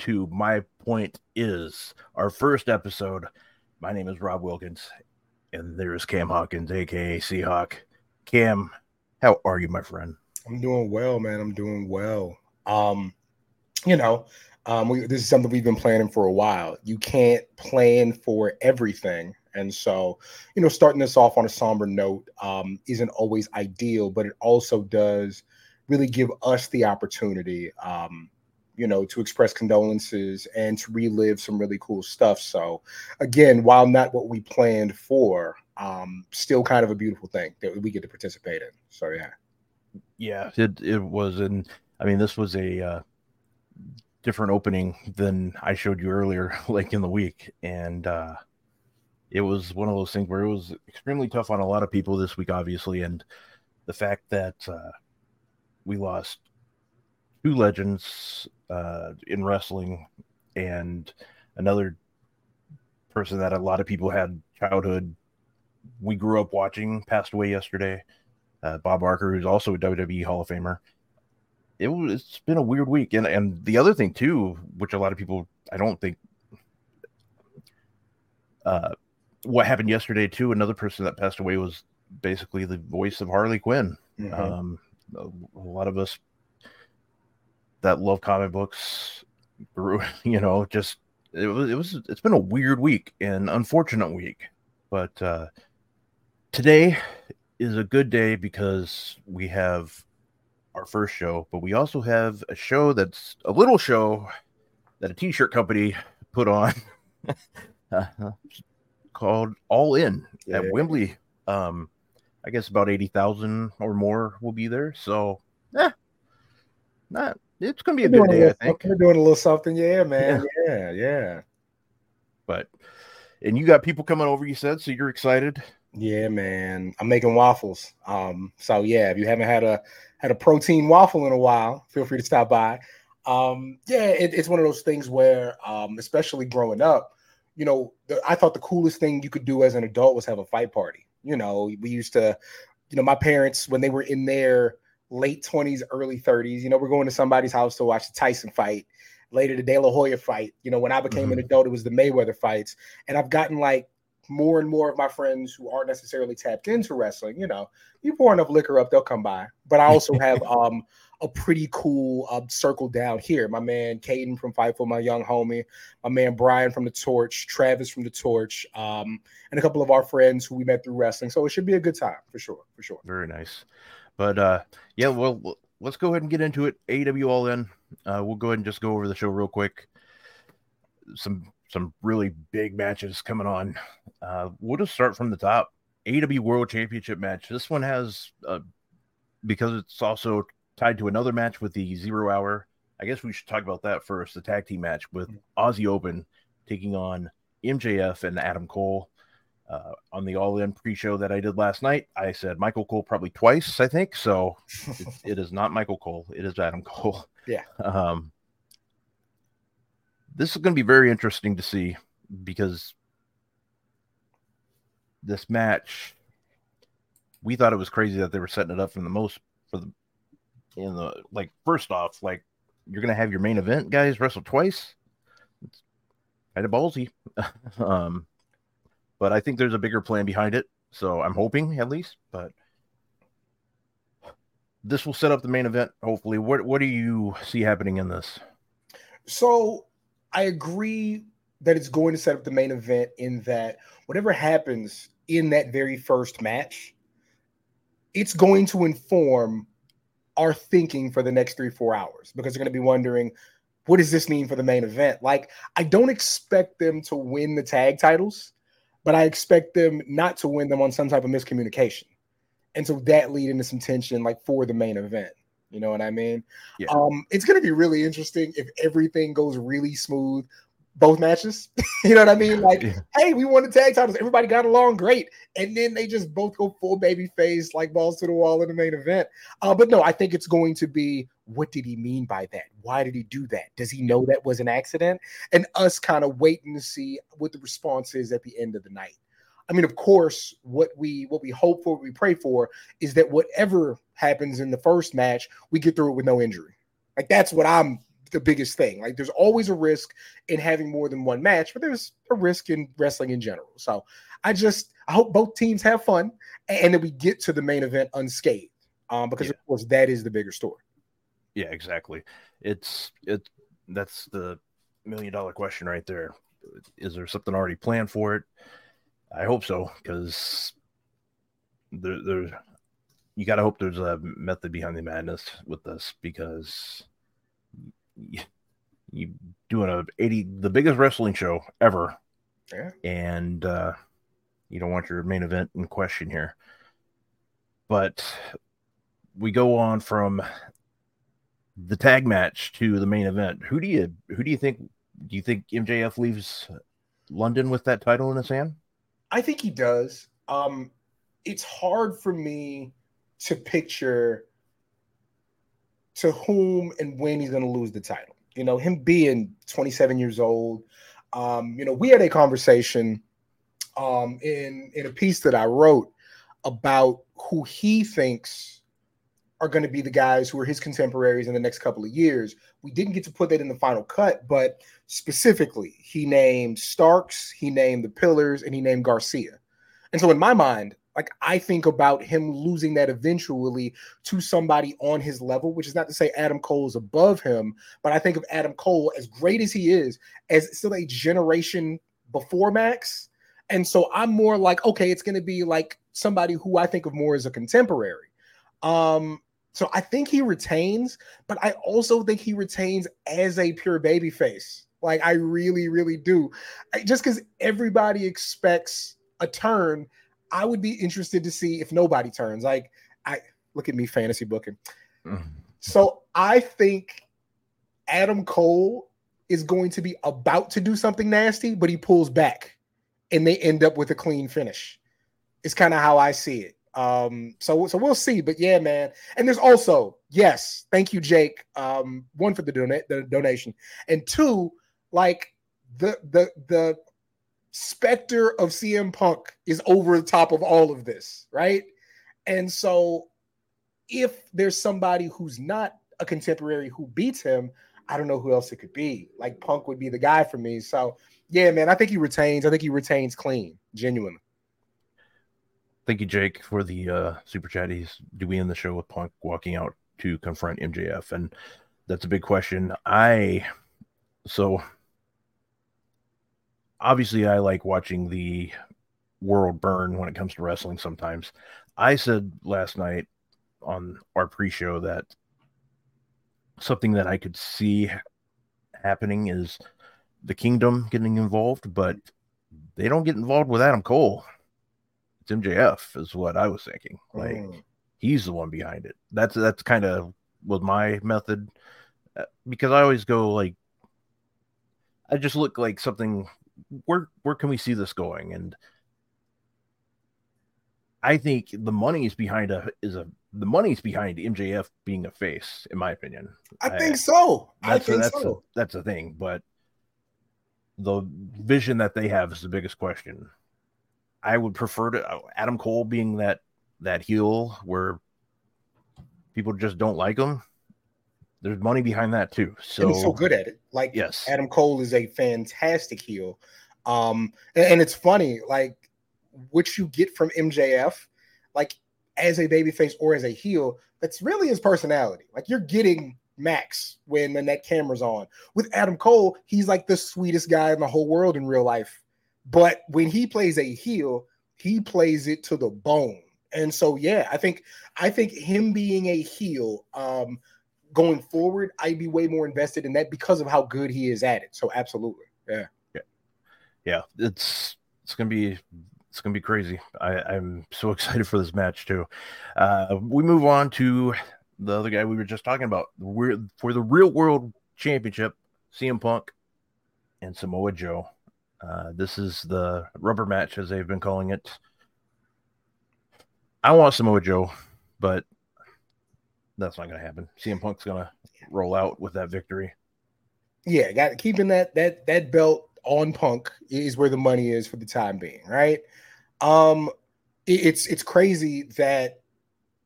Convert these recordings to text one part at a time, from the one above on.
to My Point Is, our first episode. My name is Rob Wilkins, and there's Cam Hawkins, aka CeeHawk. Cam, how are you, my friend? I'm doing well, man. I'm doing well. Um, you know, um, we, this is something we've been planning for a while. You can't plan for everything, and so you know, starting this off on a somber note um, isn't always ideal, but it also does really give us the opportunity, um, you know, to express condolences and to relive some really cool stuff. So, again, while not what we planned for, um, still kind of a beautiful thing that we get to participate in. So, yeah. Yeah, it it was, and I mean, this was a uh, different opening than I showed you earlier, like in the week, and uh, it was one of those things where it was extremely tough on a lot of people this week, obviously, and the fact that uh, we lost two legends uh, in wrestling and another person that a lot of people had childhood we grew up watching passed away yesterday uh, bob barker who's also a wwe hall of famer. It was it's been a weird week. And and the other thing too which a lot of people i don't think uh what happened yesterday too another person that passed away was basically the voice of harley quinn. Mhm. um a, a lot of us that love comic books grew you know just it was it was it's been a weird week and unfortunate week but uh today is a good day because we have our first show but we also have a show that's a little show that a t-shirt company put on uh, called all in at Yeah. wembley um I guess about eighty thousand or more will be there. So, yeah, not it's gonna be a good day, I think. We're doing a little something, yeah, man. Yeah, yeah, But and you got people coming over, you said, so you're excited. yeah, man. I'm making waffles. Um, so yeah, if you haven't had a had a protein waffle in a while, feel free to stop by. Um, yeah, it, it's one of those things where, um, especially growing up, you know, the, I thought the coolest thing you could do as an adult was have a fight party. You know, we used to, you know, my parents when they were in their late 20s, early 30s, you know, we're going to somebody's house to watch the Tyson fight. Later, the De La Hoya fight. You know, when I became an adult, it was the Mayweather fights. And I've gotten like more and more of my friends who aren't necessarily tapped into wrestling, you know, you pour enough liquor up, they'll come by. But I also have um a pretty cool uh, circle down here. My man Caden from Fightful, my young homie, my man Brian from the Torch, Travis from the Torch, um, and a couple of our friends who we met through wrestling. So it should be a good time for sure, for sure. Very nice. But uh, yeah, well, let's go ahead and get into it. AEW All In. Uh, we'll go ahead and just go over the show real quick. Some some really big matches coming on. Uh, we'll just start from the top. AEW World Championship match. This one has uh, because it's also tied to another match with the Zero Hour. I guess we should talk about that first. The tag team match with Aussie Open taking on MJF and Adam Cole. Uh, on the All In pre-show that I did last night, I said Michael Cole probably twice. I think so. it, it is not Michael Cole. It is Adam Cole. Yeah. Um, this is going to be very interesting to see because this match, we thought it was crazy that they were setting it up from the most for the in the like first off, like you're gonna have your main event guys wrestle twice. It's kind of ballsy. um, but I think there's a bigger plan behind it. So I'm hoping at least, but this will set up the main event. Hopefully, what what do you see happening in this? So I agree that it's going to set up the main event in that whatever happens in that very first match, it's going to inform our thinking for the next three, four hours because they're going to be wondering, what does this mean for the main event? Like, I don't expect them to win the tag titles, but I expect them not to win them on some type of miscommunication. And so that lead into some tension, like for the main event. You know what I mean? Yeah. Um, it's gonna be really interesting if everything goes really smooth both matches. you know what I mean? Like, yeah. hey, we won the tag titles. Everybody got along great. And then they just both go full baby face, like balls to the wall in the main event. Uh, but no, I think it's going to be what did he mean by that? Why did he do that? Does he know that was an accident? And us kind of waiting to see what the response is at the end of the night. I mean, of course, what we what we hope for, what we pray for, is that whatever happens in the first match, we get through it with no injury. Like that's what I'm the biggest thing. Like there's always a risk in having more than one match, but there's a risk in wrestling in general. So I just I hope both teams have fun and that we get to the main event unscathed. Um, because yeah. of course that is the bigger story. Yeah, exactly. It's it that's the million dollar question right there. Is there something already planned for it? I hope so, because there, there's you got to hope there's a method behind the madness with this because you doing a 80 the biggest wrestling show ever yeah and uh you don't want your main event in question here but we go on from the tag match to the main event who do you who do you think do you think mjf leaves london with that title in his hand i think he does um it's hard for me to picture to whom and when he's going to lose the title. You know, him being 27 years old. Um, you know, we had a conversation um, in in a piece that I wrote about who he thinks are going to be the guys who are his contemporaries in the next couple of years. We didn't get to put that in the final cut, but specifically, he named Starks, he named the Pillars, and he named Garcia. And so, in my mind, like I think about him losing that eventually to somebody on his level, which is not to say Adam Cole is above him, but I think of Adam Cole as great as he is, as still a generation before Max. And so I'm more like, okay, it's gonna be like somebody who I think of more as a contemporary. Um, so I think he retains, but I also think he retains as a pure baby face. Like I really, really do. I, just because everybody expects a turn I would be interested to see if nobody turns. Like, I look at me fantasy booking. Mm-hmm. So I think Adam Cole is going to be about to do something nasty, but he pulls back and they end up with a clean finish. It's kind of how I see it. Um, so so we'll see. But yeah, man. And there's also, yes, thank you, Jake. Um, one for the donate the donation, and two, like the the the specter of CM Punk is over the top of all of this, right? And so if there's somebody who's not a contemporary who beats him, I don't know who else it could be. Like Punk would be the guy for me. So Yeah, man. I think he retains. I think he retains clean, genuinely. Thank you, Jake, for the uh, super chat. He's do we end the show with Punk walking out to confront MJF? And that's a big question. I so obviously I like watching the world burn when it comes to wrestling sometimes. I said last night on our pre-show that something that I could see happening is the kingdom getting involved, but they don't get involved with Adam Cole. It's MJF is what I was thinking. Like mm. he's the one behind it. That's that's kind of was my method uh, because I always go like I just look like something where where can we see this going and I think the money is behind a is a the money's behind MJF being a face, in my opinion. I think I, so. I think a, that's so. A, that's a thing, but the vision that they have is the biggest question. I would prefer to uh, Adam Cole being that that heel where people just don't like him. There's money behind that too. So and he's so good at it. Like yes, Adam Cole is a fantastic heel. Um, and, and it's funny, like what you get from MJF, like as a babyface or as a heel, that's really his personality. Like you're getting Max when the net camera's on. With Adam Cole, he's like the sweetest guy in the whole world in real life. But when he plays a heel, he plays it to the bone. And so yeah, I think I think him being a heel um going forward, I'd be way more invested in that because of how good he is at it. So absolutely. Yeah. Yeah. Yeah. It's it's gonna be it's gonna be crazy. I, am so excited for this match too. Uh, we move on to the other guy we were just talking about. We're for the real world championship, CM Punk and Samoa Joe. Uh, this is the rubber match, as they've been calling it. I want Samoa Joe, but that's not going to happen. CM Punk's going to roll out with that victory. Yeah, got keeping that that that belt on Punk is where the money is for the time being, right? Um, it, it's it's crazy that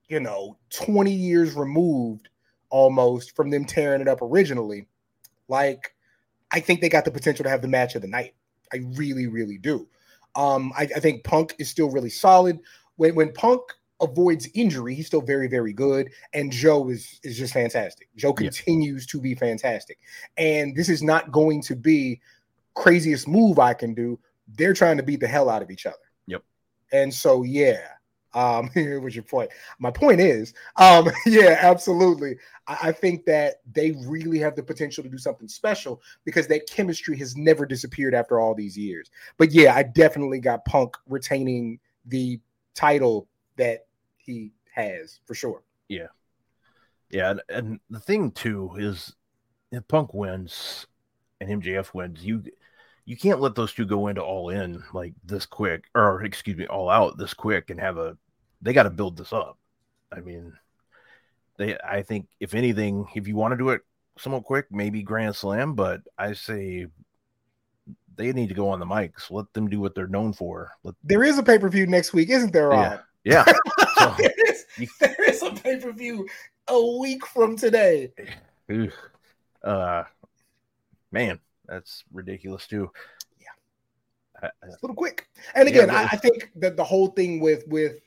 you know 20 years removed almost from them tearing it up originally. Like, I think they got the potential to have the match of the night. I really, really do. Um, I, I think Punk is still really solid. When when Punk avoids injury, he's still very, very good. And Joe is is just fantastic. Joe continues yeah. to be fantastic. And this is not going to be craziest move I can do. They're trying to beat the hell out of each other. Yep. And so yeah. Um, here was your point. My point is, um, yeah, absolutely. I, I think that they really have the potential to do something special because that chemistry has never disappeared after all these years. But yeah, I definitely got Punk retaining the title that he has for sure. Yeah. Yeah. And, and the thing too is if Punk wins and MJF wins, you you can't let those two go into all in like this quick, or excuse me, all out this quick and have a they got to build this up. I mean, they I think if anything, if you want to do it somewhat quick, maybe Grand Slam, but I say they need to go on the mics. Let them do what they're known for. Let, there is a pay per view next week, isn't there? Yeah, yeah. So, there, is, there is a pay per view a week from today. Uh, man, that's ridiculous too. Yeah, it's a little quick. And again, yeah, I, I think that the whole thing with with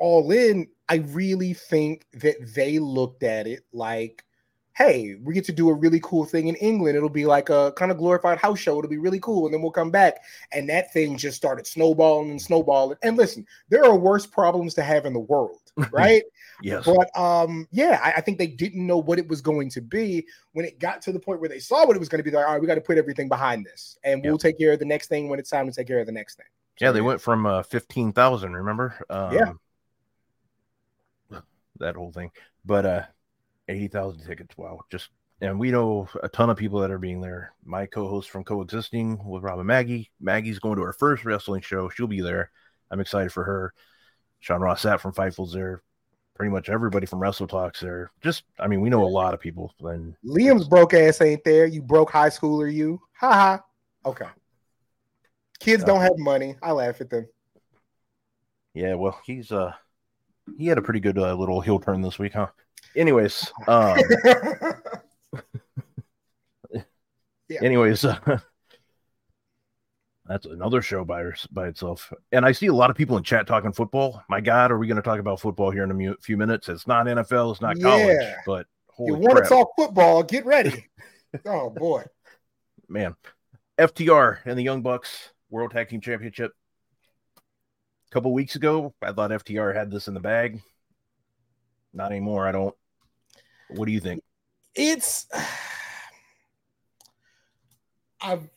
all in, I really think that they looked at it like hey, we get to do a really cool thing in England. It'll be like a kind of glorified house show. It'll be really cool. And then we'll come back. And that thing just started snowballing and snowballing. And listen, there are worse problems to have in the world, right? yes. But um, yeah, I, I, think they didn't know what it was going to be when it got to the point where they saw what it was going to be. Like, all right, we got to put everything behind this. And we'll take care of the next thing when it's time to take care of the next thing. So, yeah, they yeah. went from uh, 15,000, remember? Um, yeah. That whole thing. But uh, 80,000 tickets. Wow. Just, and we know a ton of people that are being there. My co host from Coexisting with Rob and Maggie. Maggie's going to her first wrestling show. She'll be there. I'm excited for her. Sean Ross Sapp from Fightful's there. Pretty much everybody from WrestleTalk's there. Just, I mean, we know a lot of people. And Liam's broke ass ain't there. You broke high schooler, you. Ha ha. Okay. Kids uh, don't have money. I laugh at them. Yeah, well, he's uh he had a pretty good uh, little heel turn this week, huh? anyways, um, yeah. anyways, uh, That's another show by by itself. And I see a lot of people in chat talking football. My God, are we going to talk about football here in a few minutes? It's not NFL, it's not yeah. college, but you want to talk football? Get ready. oh boy, man, FTR and the Young Bucks World Tag Team Championship. Couple weeks ago, I thought FTR had this in the bag. Not anymore. I don't. What do you think? It's. I've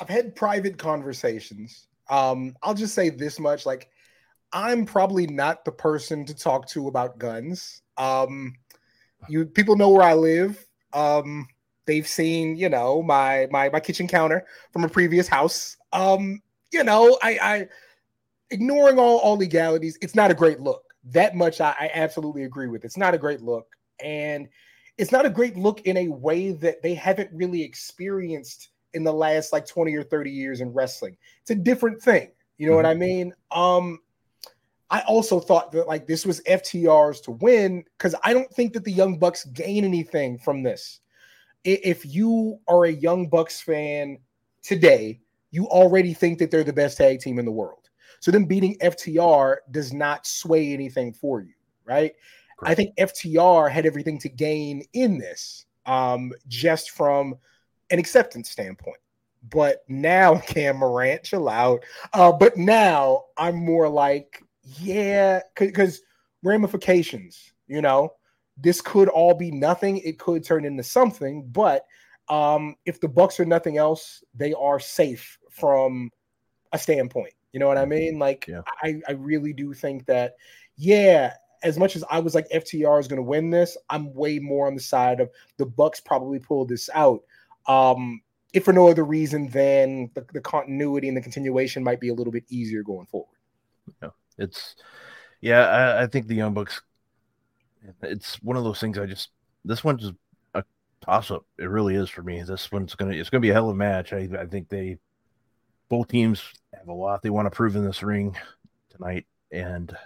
I've had private conversations. Um, I'll just say this much: like, I'm probably not the person to talk to about guns. Um, you people know where I live. Um, they've seen, you know, my my my kitchen counter from a previous house. Um, you know, I, I ignoring all all legalities, it's not a great look. That much I, I absolutely agree with. It's not a great look, and it's not a great look in a way that they haven't really experienced in the last like 20 or 30 years in wrestling. It's a different thing. You know mm-hmm. what I mean? Um, I also thought that like this was FTR's to win because I don't think that the Young Bucks gain anything from this. If you are a Young Bucks fan today, you already think that they're the best tag team in the world. So them beating FTR does not sway anything for you, right? Correct. I think FTR had everything to gain in this, um, just from an acceptance standpoint. But now, Cam Morant, chill out. Uh, but now I'm more like, yeah, because ramifications, you know, this could all be nothing. It could turn into something. But um, if the Bucks are nothing else, they are safe from a standpoint. You know what I mean? Like, yeah. I, I really do think that, yeah, as much as I was like FTR is going to win this, I'm way more on the side of the Bucks probably pulled this out um, if for no other reason than the, the continuity and the continuation might be a little bit easier going forward. Yeah, it's yeah, I, I think the Young Bucks. It's one of those things. I just this one's just a toss up. It really is for me. This one's gonna it's gonna be a hell of a match. I, I think they both teams have a lot they want to prove in this ring tonight, and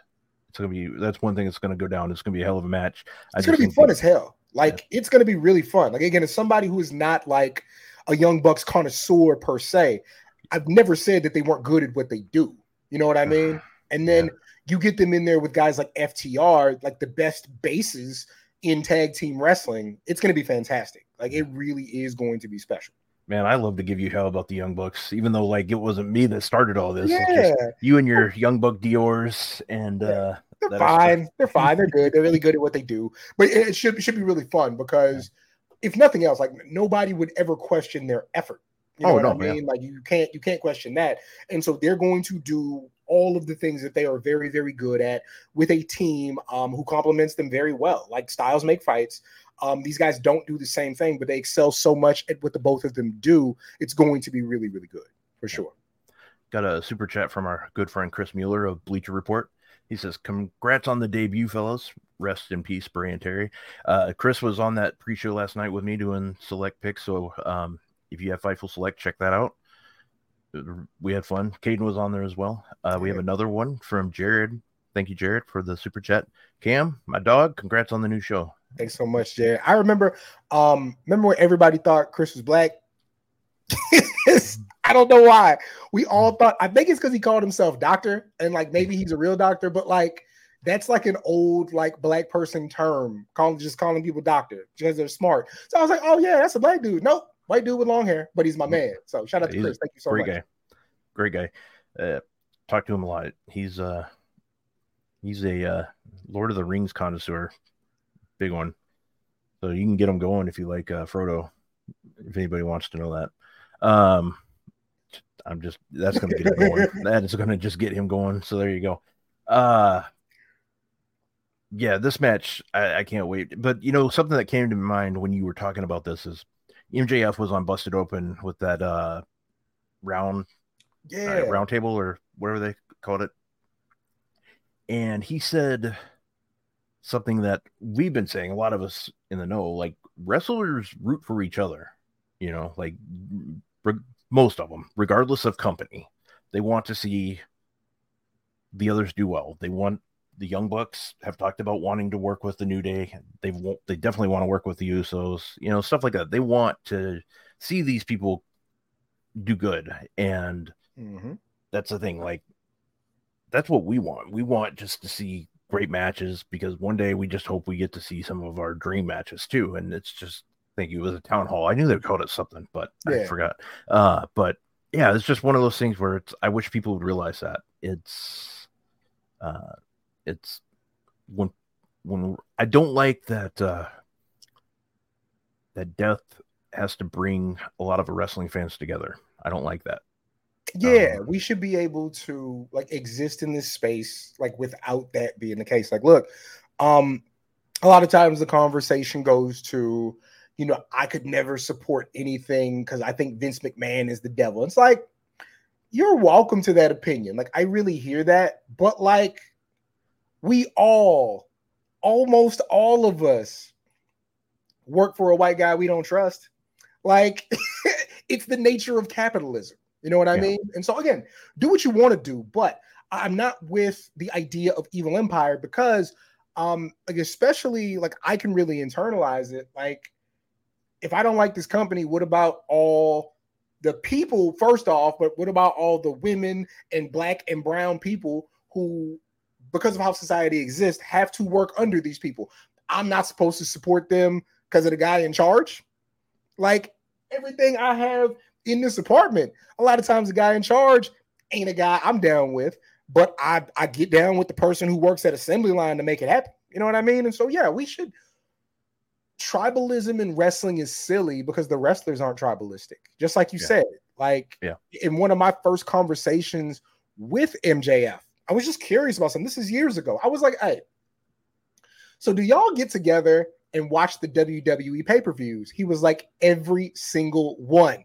it's gonna be that's one thing that's gonna go down. It's gonna be a hell of a match. It's gonna be fun as hell. Like yeah. it's going to be really fun. Like again, as somebody who is not like a Young Bucks connoisseur per se, I've never said that they weren't good at what they do. You know what I mean? And then yeah. you get them in there with guys like FTR, like the best bases in tag team wrestling. It's going to be fantastic. Like it really is going to be special. Man, I love to give you hell about the Young Bucks, even though like it wasn't me that started all this. Yeah. you and your Young Buck Dior's and uh they're fine. They're fine. They're good. They're really good at what they do. But it should it should be really fun because if nothing else, like nobody would ever question their effort. You know oh, no, I mean? Like you can't you can't question that. And so they're going to do all of the things that they are very very good at with a team um, who complements them very well. Like styles make fights. Um, these guys don't do the same thing, but they excel so much at what the both of them do. It's going to be really really good for sure. Got a super chat from our good friend Chris Mueller of Bleacher Report. He says, "Congrats on the debut, fellas. Rest in peace, Bray and Terry." Uh, Chris was on that pre-show last night with me doing select picks. So um, if you have Fightful Select, check that out. We had fun. Caden was on there as well. Uh, we have another one from Jared. Thank you, Jared, for the super chat. Cam, my dog, congrats on the new show. Thanks so much, Jared. I remember, um, remember when everybody thought Chris was black. I don't know why. We all thought I think it's because he called himself doctor and like maybe he's a real doctor, but like that's like an old like black person term, calling just calling people doctor because they're smart. So I was like, oh yeah, that's a black dude. Nope, white dude with long hair, but he's my man. So shout out to Chris. Thank you so great much. Guy. Great guy. Uh, talk to him a lot. He's uh he's a uh, Lord of the Rings connoisseur, big one. So you can get him going if you like uh, Frodo. If anybody wants to know that. Um, I'm just that's gonna get him going. that is gonna just get him going. So there you go. Uh yeah, this match I, I, can't wait. But you know, something that came to mind when you were talking about this is MJF was on Busted Open with that uh round uh, yeah uh, round table or whatever they called it. And he said something that we've been saying, a lot of us in the know, like wrestlers root for each other, you know, like most of them, regardless of company, they want to see the others do well. They want the Young Bucks have talked about wanting to work with the New Day. They want they definitely want to work with the Usos, you know, stuff like that. They want to see these people do good. And Mm-hmm. That's the thing. Like, that's what we want. We want just to see great matches because one day we just hope we get to see some of our dream matches too. And it's just thank you. It was a town hall. I knew they called it something, but yeah. I forgot. Uh, but yeah, it's just one of those things where it's. I wish people would realize that it's, uh, it's when when I don't like that uh, that death has to bring a lot of wrestling fans together. I don't like that. Yeah, um, we should be able to like exist in this space like without that being the case. Like, look, um, a lot of times the conversation goes to, you know, I could never support anything because I think Vince McMahon is the devil. It's like you're welcome to that opinion. Like, I really hear that, but like we all, almost all of us, work for a white guy we don't trust. Like, it's the nature of capitalism. You know what I yeah. mean? And so again, do what you want to do, but I'm not with the idea of evil empire because um like especially like I can really internalize it. Like if I don't like this company, what about all the people first off, but what about all the women and black and brown people who because of how society exists have to work under these people? I'm not supposed to support them because of the guy in charge. Like everything I have in this apartment. A lot of times the guy in charge ain't a guy I'm down with, but I I get down with the person who works at assembly line to make it happen. You know what I mean? And so yeah, we should tribalism in wrestling is silly because the wrestlers aren't tribalistic. Just like you yeah. said, like yeah. in one of my first conversations with MJF, I was just curious about something. This is years ago. I was like, hey, so do y'all get together and watch the WWE pay-per-views? He was like, every single one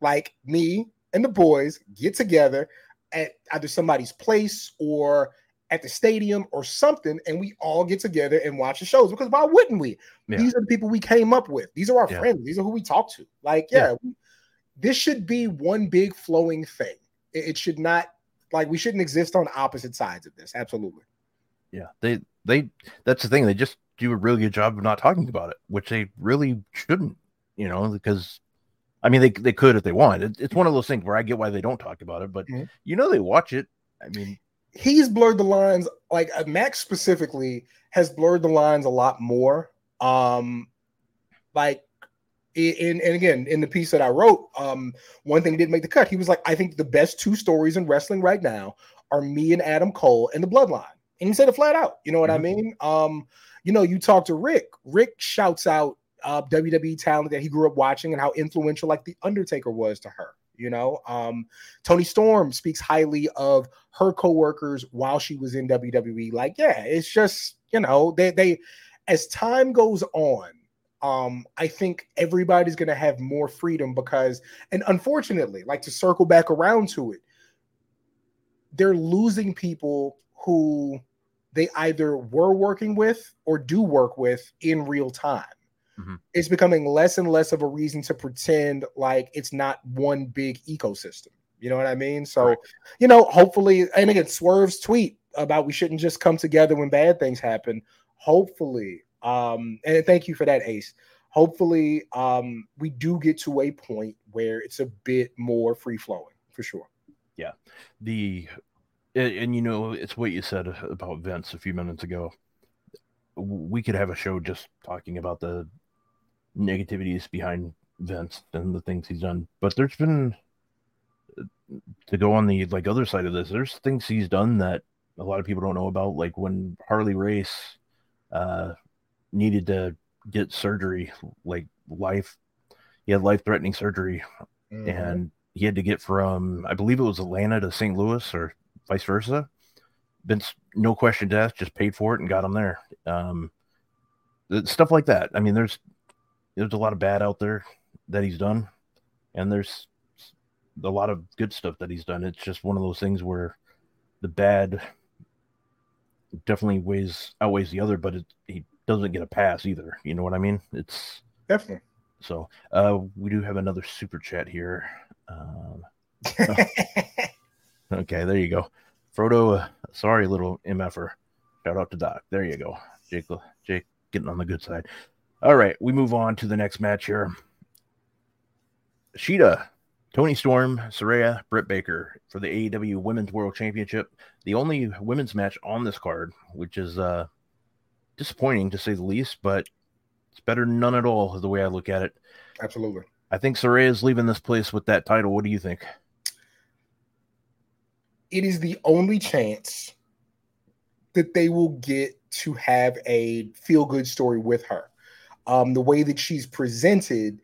like me and the boys get together at either somebody's place or at the stadium or something, and we all get together and watch the shows. Because why wouldn't we? Yeah. These are the people we came up with. These are our yeah. friends. These are who we talk to. Like, yeah, yeah. We, this should be one big flowing thing. It, it, should not like we shouldn't exist on opposite sides of this. Absolutely. Yeah, they they that's the thing. They just do a really good job of not talking about it, which they really shouldn't. You know, because I mean, they they could if they want. It, it's one of those things where I get why they don't talk about it, but mm-hmm. you know they watch it. I mean, he's blurred the lines. Like uh, Max specifically has blurred the lines a lot more. Um, like in and again in the piece that I wrote, um, one thing he didn't make the cut. He was like, I think the best two stories in wrestling right now are me and Adam Cole and the Bloodline, and he said it flat out. You know what mm-hmm. I mean? Um, you know, you talk to Rick. Rick shouts out uh, WWE talent that he grew up watching and how influential like the Undertaker was to her. You know, um, Toni Storm speaks highly of her coworkers while she was in WWE. Like, yeah, it's just you know they they as time goes on, um, I think everybody's gonna have more freedom because, and unfortunately, like to circle back around to it, they're losing people who they either were working with or do work with in real time mm-hmm. it's becoming less and less of a reason to pretend like it's not one big ecosystem. You know what I mean? So, right. you know, hopefully, and again, Swerve's tweet about we shouldn't just come together when bad things happen. Hopefully, um, and thank you for that, Ace. Hopefully, um, we do get to a point where it's a bit more free flowing for sure. Yeah. The and, and, you know, it's what you said about Vince a few minutes ago. We could have a show just talking about the negativities behind Vince and the things he's done. But there's been to go on the like other side of this, there's things he's done that a lot of people don't know about. Like when Harley Race uh needed to get surgery, like life he had life threatening surgery mm-hmm. and he had to get from I believe it was Atlanta to St. Louis or vice versa. Vince, no question to ask, just paid for it and got him there. Um, stuff like that. I mean, there's there's a lot of bad out there that he's done, and there's a lot of good stuff that he's done. It's just one of those things where the bad definitely weighs outweighs the other, but it, he doesn't get a pass either. You know what I mean? It's definitely so. Uh, we do have another super chat here. Um, oh. okay, there you go, Frodo. Uh, sorry, little mf'er. Shout out to Doc. There you go, Jake. Jake getting on the good side. All right, we move on to the next match here. Shida Toni Storm, Saraya, Britt Baker for the AEW Women's World Championship. The only women's match on this card, which is uh, disappointing to say the least, but it's better than none at all, is the way I look at it. Absolutely. I think Saraya is leaving this place with that title. What do you think? It is the only chance that they will get to have a feel good story with her. Um, the way that she's presented,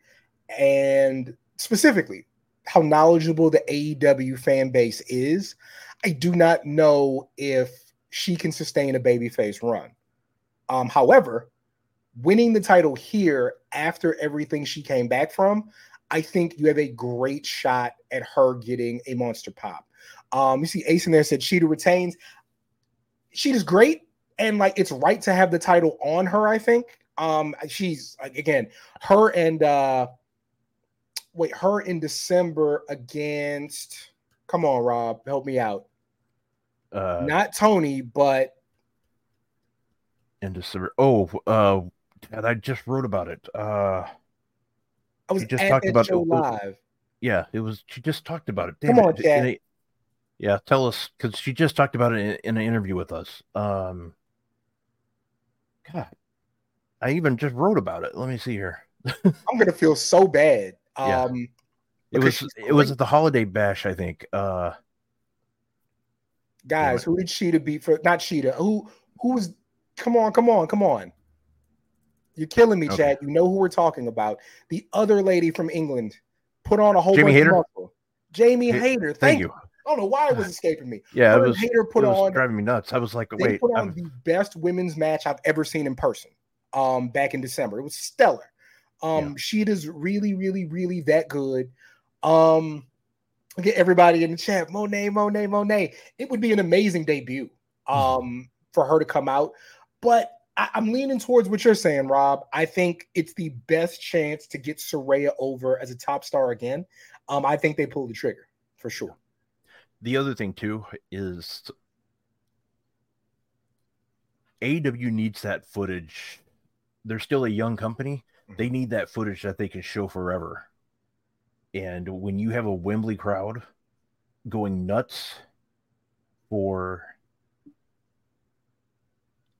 and specifically how knowledgeable the AEW fan base is, I do not know if she can sustain a babyface run. Um, however, winning the title here after everything she came back from, I think you have a great shot at her getting a monster pop. Um, you see Ace in there said Shida retains. She Shida's great, and like it's right to have the title on her. I think. Um, she's again, her and uh, wait, her in December against. Come on, Rob, help me out. Uh, Not Toni, but in December. Oh, uh, and I just wrote about it. Uh, I was just at talked about- oh, live. yeah, it was. She just talked about it. Come on, it. Chad. Yeah, tell us because she just talked about it in, in an interview with us. Um, God, I even just wrote about it. Let me see here. I'm gonna feel so bad. Yeah. Um, It was it was at the holiday bash, I think. Uh, guys, who did Shida beat for? Not Shida. Who who was? Come on, come on, come on. You're killing me, Okay. Chad. You know who we're talking about. The other lady from England put on a whole Jamie bunch Hayter? of muscle. Jamie Hayter. Thank, thank you. you. I don't know why it was escaping me. Yeah, Her it was. Hayter put it was on driving me nuts. I was like, wait, put on I'm- the best women's match I've ever seen in person. Um, back in December, it was stellar. Um, Shida's really, really, really that good. Um, get everybody in the chat, Monet, Monet, Monet. It would be an amazing debut. Um, for her to come out, but I, I'm leaning towards what you're saying, Rob. I think it's the best chance to get Saraya over as a top star again. Um, I think they pull the trigger for sure. the other thing too is AEW needs that footage. They're still a young company. They need that footage that they can show forever. And when you have a Wembley crowd going nuts for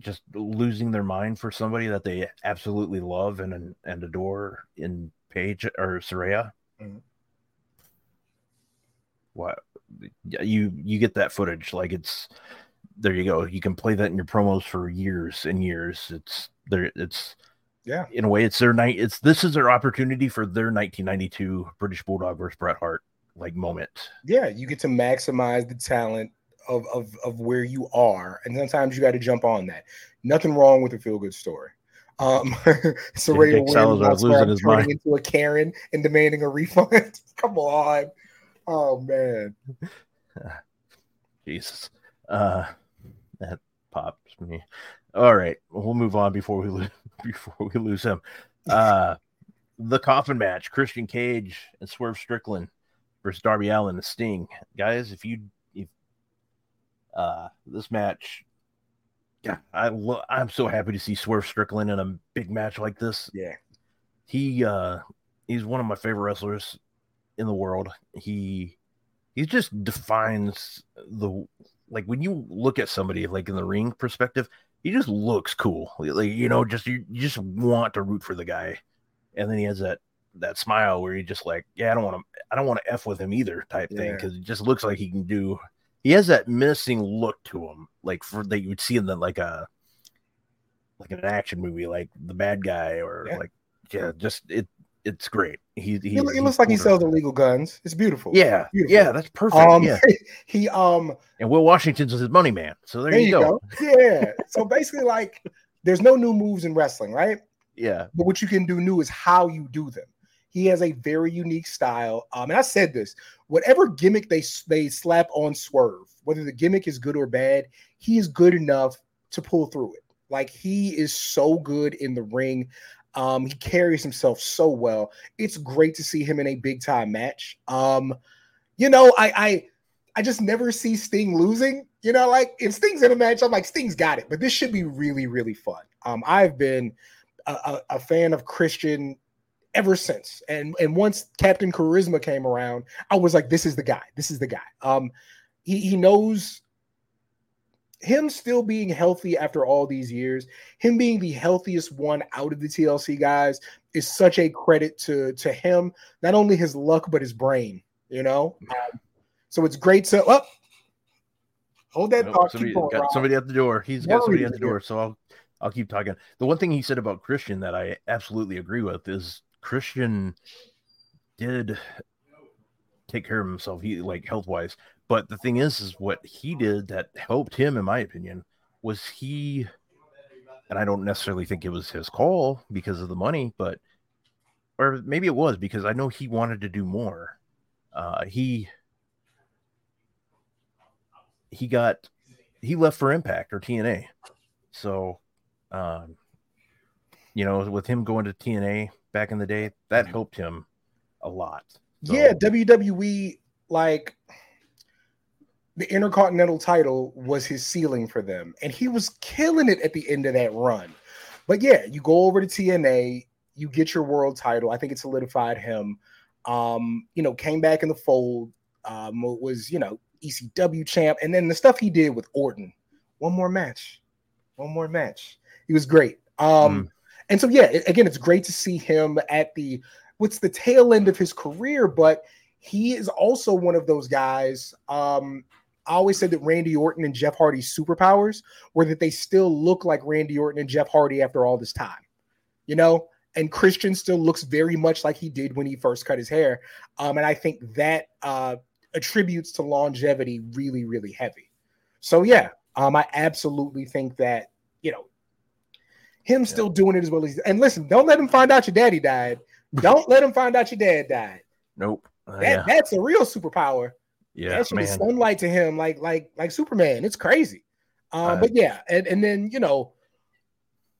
just losing their mind for somebody that they absolutely love and and adore in Paige or Saraya, Mhm. what you you get that footage like it's there you go you can play that in your promos for years and years it's there it's Yeah. in a way it's their night it's this is their opportunity for their 1992 british bulldog versus bret hart like moment yeah, you get to maximize the talent of of of where you are, and sometimes you got to jump on that. Nothing wrong with a feel good story. Um, Saraya Dick wins, Salazar that's where losing his turning mind. into a Karen and demanding a refund. Come on, oh man, jesus uh pops me. All right we'll move on before we lose before we lose him. Uh the coffin match christian cage and swerve strickland versus darby allin and sting. Guys if you if uh this match yeah i lo- i'm so happy to see swerve strickland in a big match like this. Yeah, he uh he's one of my favorite wrestlers in the world. He he just defines the like when you look at somebody like in the ring perspective he just looks cool. Like you know just you, you just want to root for the guy. And then he has that that smile where you just like yeah i don't want to i don't want to f with him either type thing because it just looks like he can do he has that menacing look to him like for that you would see in the like a like an action movie like the bad guy or Yeah. like yeah just it it's great he, he, he, looks like he sells illegal guns. It's beautiful. yeah Beautiful. yeah that's perfect Um, yeah he um and will washington's his money man so there, there you, you go. go. Yeah. So basically, like, there's no new moves in wrestling, right? yeah But what you can do new is how you do them. He has a very unique style. Um, and I said this: whatever gimmick they they slap on Swerve, whether the gimmick is good or bad, he is good enough to pull through it. Like he is so good in the ring. Um, he carries himself so well. It's great to see him in a big time match. Um, you know, I I I just never see Sting losing. You know, like if Sting's in a match, I'm like Sting's got it. But this should be really really fun. Um, I've been a, a, a fan of Christian ever since. And and once Captain Charisma came around, I was like, this is the guy. This is the guy. Um, he he knows him still being healthy after all these years, him being the healthiest one out of the TLC guys is such a credit to to him. Not only his luck, but his brain. You know, um, so it's great to up. Oh, hold that Nope, thought. somebody, got Rob. somebody at the door. He's got somebody at the door. So I'll I'll keep talking. The one thing he said about Christian that I absolutely agree with is Christian did take care of himself. He like health wise. But the thing is, is what he did that helped him, in my opinion, was he. And I don't necessarily think it was his call because of the money, but or maybe it was because I know he wanted to do more. Uh, he he got he left for Impact or TNA, so um, you know, with him going to TNA back in the day, that helped him a lot. So- Yeah, WWE like the Intercontinental title was his ceiling for them, and he was killing it at the end of that run. But yeah, you go over to TNA, you get your world title. I think it solidified him. Um, you know, came back in the fold. Um, was you know ECW champ, and then the stuff he did with Orton. One more match, one more match. He was great. Um, and so yeah, it- again, it's great to see him at the what's the tail end of his career, but he is also one of those guys. Um, I always said that Randy Orton and Jeff Hardy's superpowers were that they still look like Randy Orton and Jeff Hardy after all this time, you know. And Christian still looks very much like he did when he first cut his hair, um, and I think that uh, attributes to longevity really, really heavy. So yeah, um, I absolutely think that you know him still doing it as well as and listen, don't let him find out your daddy died. Don't let him find out your dad died. Nope. Uh, That, yeah, That's a real superpower. Yeah, that shit is sunlight to him, like like like Superman. It's crazy. Um, Uh, but yeah, and, and then you know,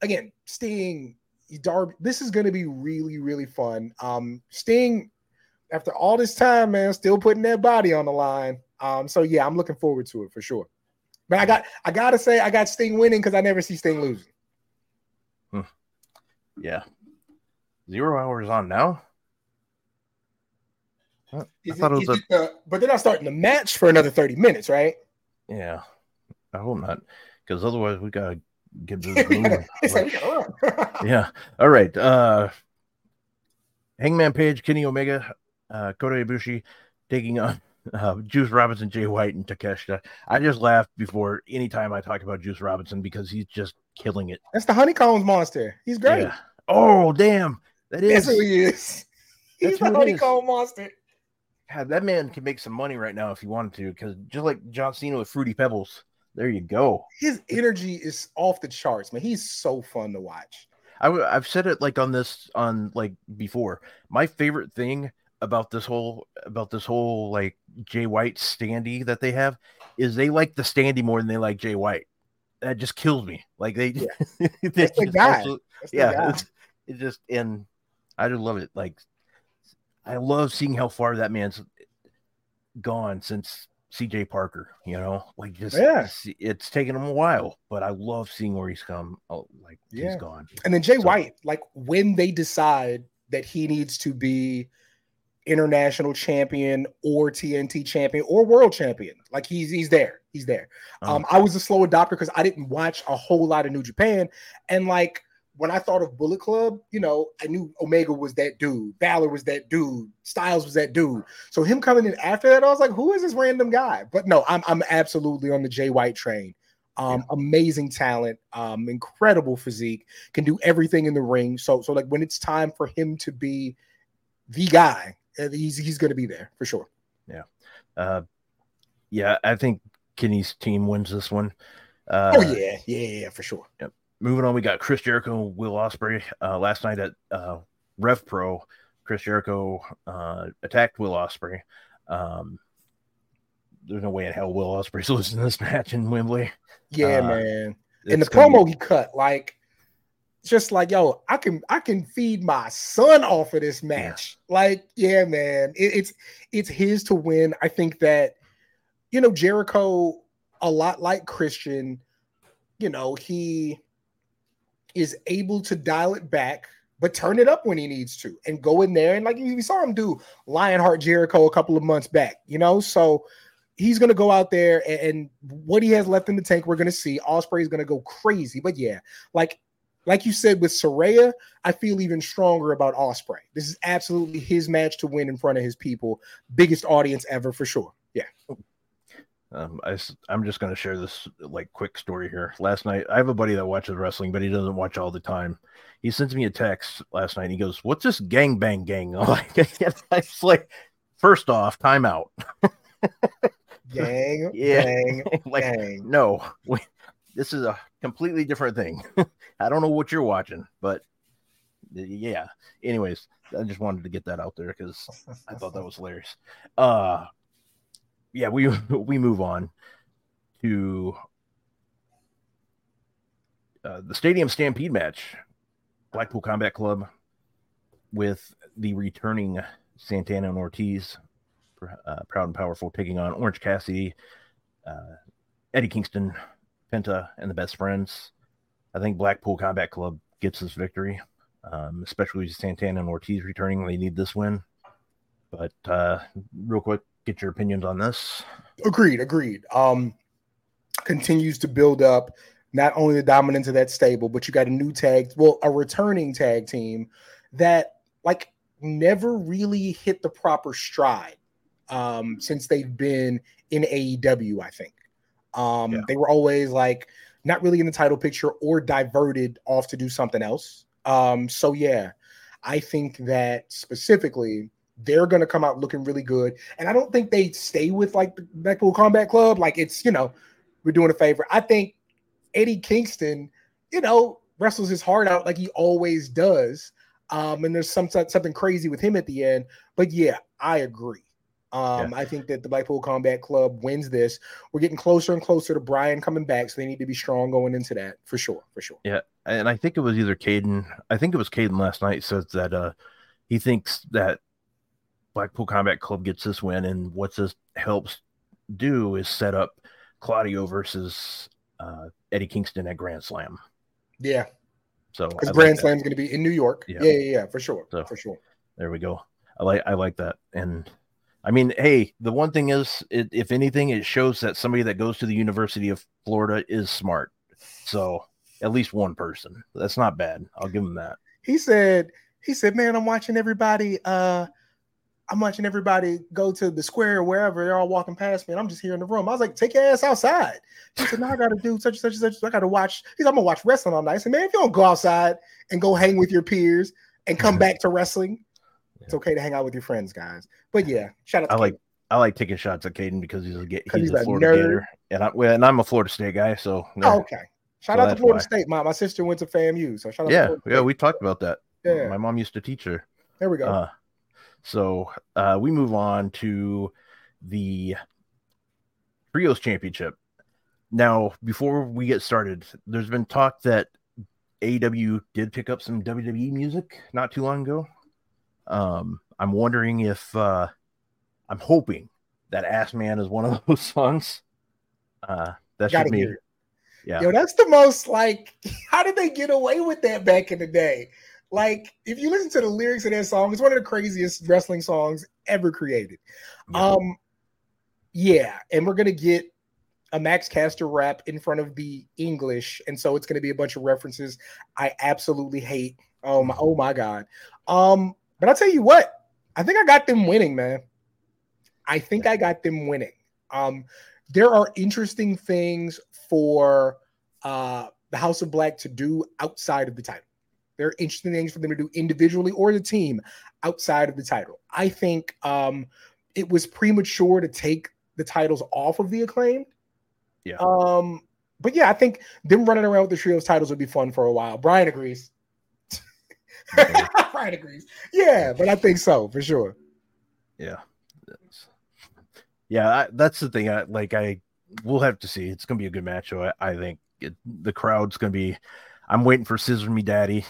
again, Sting, Darby. This is going to be really really fun. Um, Sting, after all this time, man, still putting that body on the line. Um, so yeah, I'm looking forward to it for sure. But I got I gotta say I got Sting winning because I never see Sting losing. Yeah. Zero hours on now. I Is thought it is a the- but they're not starting the match for another 30 minutes, right? yeah. I hope not, because otherwise we gotta get this moving. Like, we yeah. All right. Uh Hangman Page, Kenny Omega, uh Kota Ibushi taking on uh, Juice Robinson, Jay White, and Takeshita. I just laugh before any time I talk about Juice Robinson because he's just killing it. That's the honeycombs monster. He's great. Yeah. Oh damn. That That's who he is. He's That's the is. honeycomb monster. God, that man can make some money right now if he wanted to, because just like John Cena with Fruity Pebbles, there you go. His energy is off the charts, man. He's so fun to watch. I, w- I've said it like on this on like before. My favorite thing about this whole about this whole like Jay White standee that they have is they like the standee more than they like Jay White. That just kills me. Like they, Yeah. they the just guy. That's the yeah, guy. it's, it just and I just love it. Like I love seeing how far that man's gone since CJ Parker. You know, like just Yeah. it's, it's taken him a while, but I love seeing where he's come. Oh, like Yeah. he's gone. And then Jay So- White, like when they decide that he needs to be international champion or TNT champion or world champion, like he's he's there. He's there. Um, Um, I was a slow adopter because I didn't watch a whole lot of New Japan. And like when I thought of Bullet Club, you know, I knew Omega was that dude, Balor was that dude, Styles was that dude. So him coming in after that, I was like, who is this random guy? But no, I'm I'm absolutely on the Jay White train. Um, amazing talent, um, incredible physique, can do everything in the ring. So so like when it's time for him to be the guy, uh, he's he's gonna be there for sure. Yeah. Uh, yeah, I think Kenny's team wins this one. Uh, oh yeah, yeah, yeah, for sure. Moving on, we got Chris Jericho, and Will Ospreay. Uh, last night at uh, Rev Pro, Chris Jericho uh, attacked Will Ospreay. Um, there's no way in hell Will Ospreay's losing this match in Wembley. Yeah, Uh, man. and the gonna be- promo he cut, like, just like, yo, I can I can feed my son off of this match. Like, yeah, man, it, it's it's his to win. I think that you know Jericho, a lot like Christian, you know, he is able to dial it back but turn it up when he needs to and go in there. And like you saw him do Lionheart Jericho a couple of months back, you know? So he's going to go out there and, and, what he has left in the tank, we're going to see. Ospreay is going to go crazy. But yeah, like like you said with Saraya, I feel even stronger about Ospreay. This is absolutely his match to win in front of his people. Biggest audience ever for sure. Yeah. Oh, Um, I, I'm just going to share this like quick story here. Last night, I have a buddy that watches wrestling, but he doesn't watch all the time. He sends me a text last night. he goes, "What's this gang bang gang?" I'm like, it's like, first off, timeout. gang, yeah, gang, like, gang. No, we, this is a completely different thing. I don't know what you're watching, but yeah. Anyways, I just wanted to get that out there because I thought that was hilarious. Uh yeah, we we move on to uh, the Stadium Stampede match, Blackpool Combat Club, with the returning Santana and Ortiz, uh, proud and powerful, taking on Orange Cassidy, uh, Eddie Kingston, Penta, and the Best Friends. I think Blackpool Combat Club gets this victory, um, especially Santana and Ortiz returning. They need this win. But uh, real quick, get your opinions on this. Agreed, agreed. Um, continues to build up not only the dominance of that stable, but you got a new tag, well, a returning tag team that like never really hit the proper stride um, since they've been in AEW, I think. Um, yeah. They were always like not really in the title picture or diverted off to do something else. Um, so yeah, I think that specifically they're going to come out looking really good. And I don't think they stay with like the Blackpool Combat Club. Like it's, you know, we're doing a favor. I think Eddie Kingston, you know, wrestles his heart out like he always does. Um, and there's some something crazy with him at the end. But yeah, I agree. Um, yeah. I think that the Blackpool Combat Club wins this. We're getting closer and closer to Bryan coming back, so they need to be strong going into that for sure, for sure. Yeah, and I think it was either Caden. I think it was Caden last night says that uh, he thinks that Blackpool Combat Club gets this win, and what this helps do is set up Claudio versus uh, Eddie Kingston at Grand Slam. Yeah. So because Grand like Slam's going to be in New York. Yeah. yeah, yeah, yeah, for sure, so, for sure. There we go. I like I like that, and I mean, hey, the one thing is, it, if anything, it shows that somebody that goes to the University of Florida is smart. So at least one person. That's not bad. I'll give him that. He said, he said, man, I'm watching everybody. Uh, I'm watching everybody go to the square or wherever they're all walking past me, and I'm just here in the room. I was like, take your ass outside. He said, No, I gotta do such and such and such. I gotta watch. He's, I'm gonna watch wrestling all night. I said, Man, if you don't go outside and go hang with your peers and come back to wrestling, yeah. it's okay to hang out with your friends, guys. But yeah, shout out. I like I like taking shots at Caden because he's a he's, he's a Florida nerd. Gator, and I well, and I'm a Florida State guy, so oh, okay. Shout so out to Florida why. State. My my sister went to FAMU, so shout out. Yeah, yeah, we talked about that. Yeah, my mom used to teach her. There we go. Uh, so uh, we move on to the Trios Championship. Now, before we get started, there's been talk that AW did pick up some WWE music not too long ago. Um, I'm wondering if uh, I'm hoping that Ass Man is one of those songs. Uh, that's just me. Yeah. Yo, that's the most like, how did they get away with that back in the day? Like, if you listen to the lyrics of that song, it's one of the craziest wrestling songs ever created. Yeah. Um, yeah, and we're gonna get a Max Caster rap in front of the English, and so it's gonna be a bunch of references I absolutely hate. Oh my, oh my god. Um, but I'll tell you what, I think I got them winning, man. I think I got them winning. Um, there are interesting things for uh the House of Black to do outside of the title. There are interesting things for them to do individually or the team outside of the title. I think um, it was premature to take the titles off of the acclaimed. Yeah. Um, but yeah, I think them running around with the trios titles would be fun for a while. Brian agrees. Brian agrees. Yeah, but I think so for sure. Yeah. Yeah, I, that's the thing. I, like, I we'll have to see. It's gonna be a good match. I, I think it, the crowd's gonna be. I'm waiting for Scissor Me Daddy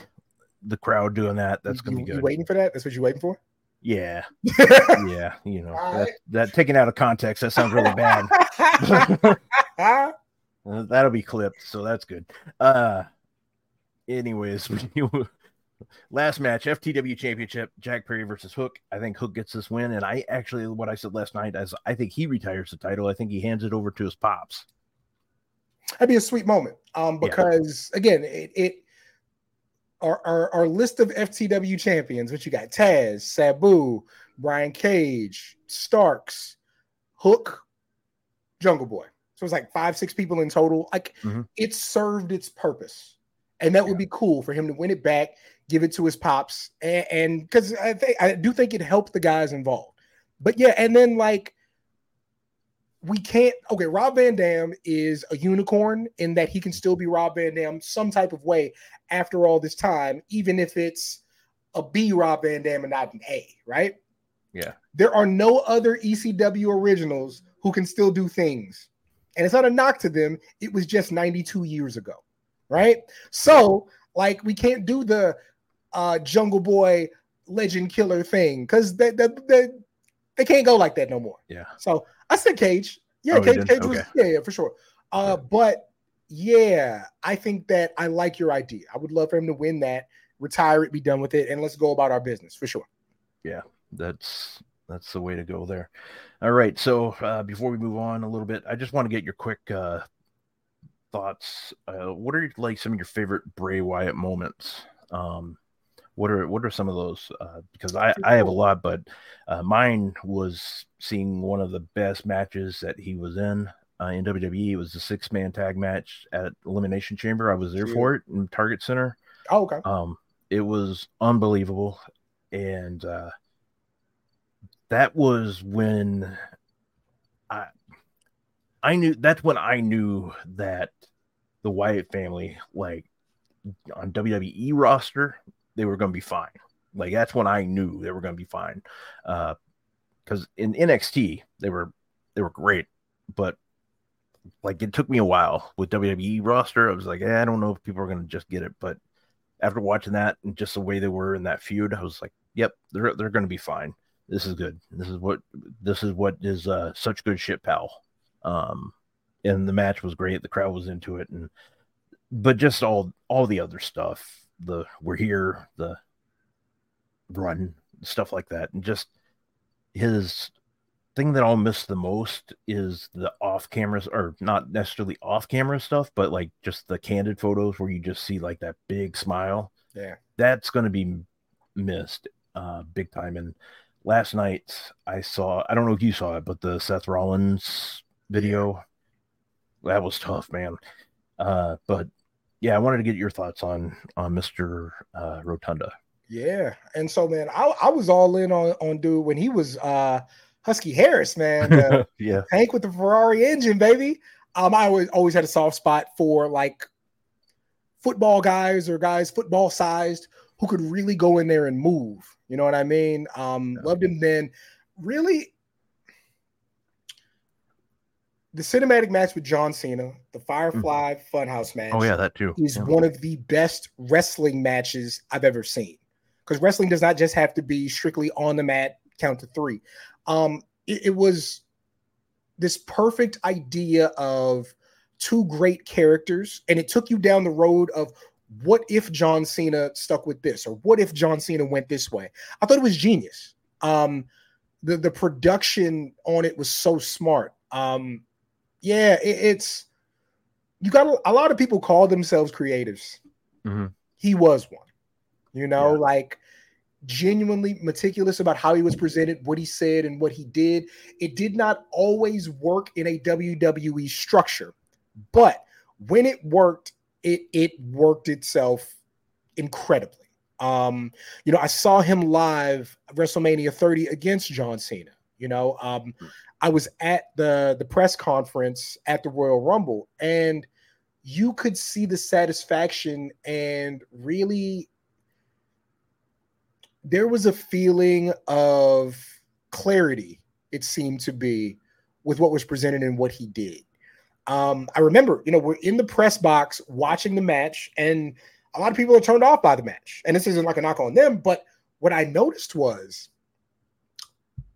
the crowd doing that. That's gonna you, be good. You waiting for that? That's what you're waiting for? Yeah, yeah. You know that, that taken out of context, that sounds really bad. That'll be clipped, so that's good. Uh, anyways, last match, FTW Championship, Jack Perry versus Hook. I think Hook gets this win, and I actually, what I said last night is, I think he retires the title. I think he hands it over to his pops. That'd be a sweet moment, um, because yeah. again, it, it our, our, our list of FTW champions, which you got Taz, Sabu, Brian Cage, Starks, Hook, Jungle Boy. So it's like five, six people in total. Like mm-hmm. it served its purpose. And that yeah. would be cool for him to win it back, give it to his pops. And because I think I do think it helped the guys involved. But yeah, and then like we can't okay, Rob Van Dam is a unicorn in that he can still be Rob Van Dam some type of way after all this time, even if it's a B Rob Van Dam and not an A, right? Yeah. There are no other ECW originals who can still do things. And it's not a knock to them. It was just 92 years ago. Right. So, like, we can't do the uh, Jungle Boy legend killer thing because they, they, they, they, can't go like that no more. Yeah. So I said Cage. Yeah, oh, Cage, Cage was, yeah, yeah, for sure. Uh, but yeah, I think that I like your idea. I would love for him to win that, retire it, be done with it, and let's go about our business for sure. Yeah, that's that's the way to go there. All right. So uh, before we move on a little bit, I just want to get your quick uh, thoughts. Uh, what are like some of your favorite Bray Wyatt moments? Um, what are what are some of those? Uh, because I I have a lot, but uh, mine was seeing one of the best matches that he was in uh, in WWE. It was the six man tag match at Elimination Chamber. I was there for it in Target Center. Oh, okay. Um, it was unbelievable, and uh, that was when I I knew that's when I knew that the Wyatt family, like on WWE roster, they were going to be fine. Like that's when I knew they were going to be fine. Uh, because in NXT they were they were great, but like it took me a while with WWE roster. I was like, eh, I don't know if people are going to just get it, but after watching that and just the way they were in that feud, I was like, yep, they're they're going to be fine this is good. This is what this is what is uh, such good shit, pal. Um, and the match was great. The crowd was into it, and but just all all the other stuff. The we're here, the run stuff like that, and just his thing that I'll miss the most is the off cameras, or not necessarily off camera stuff, but like just the candid photos where you just see like that big smile. Yeah, that's going to be missed uh, big time, and last night I saw I don't know if you saw it, but the Seth Rollins video. That was tough, man. Uh, but yeah, I wanted to get your thoughts on on Mr. Uh, Rotunda. Yeah, and so man, I, I was all in on on dude when he was uh Husky Harris, man. Uh, yeah, tank with the Ferrari engine, baby. Um, I always always had a soft spot for like football guys or guys football sized who could really go in there and move. You know what I mean? Um, yeah. loved him then. Really, the cinematic match with John Cena, the Firefly mm-hmm. Funhouse match. Oh yeah, that too. Is yeah. one of the best wrestling matches I've ever seen. Because wrestling does not just have to be strictly on the mat, count to three. Um, it, it was this perfect idea of two great characters, and it took you down the road of what if John Cena stuck with this, or what if John Cena went this way? I thought it was genius. Um, the the production on it was so smart. Um, yeah, it, it's you got a, a, lot of people call themselves creatives. Mm-hmm. He was one, you know, yeah. like genuinely meticulous about how he was presented, what he said, and what he did. It did not always work in a WWE structure, but when it worked, it it worked itself incredibly. Um, you know, I saw him live WrestleMania 30 against John Cena. You know, um, I was at the the press conference at the Royal Rumble, and you could see the satisfaction and really there was a feeling of clarity, it seemed to be, with what was presented and what he did um, I remember, you know, we're in the press box watching the match, and a lot of people are turned off by the match. And this isn't like a knock on them, but what I noticed was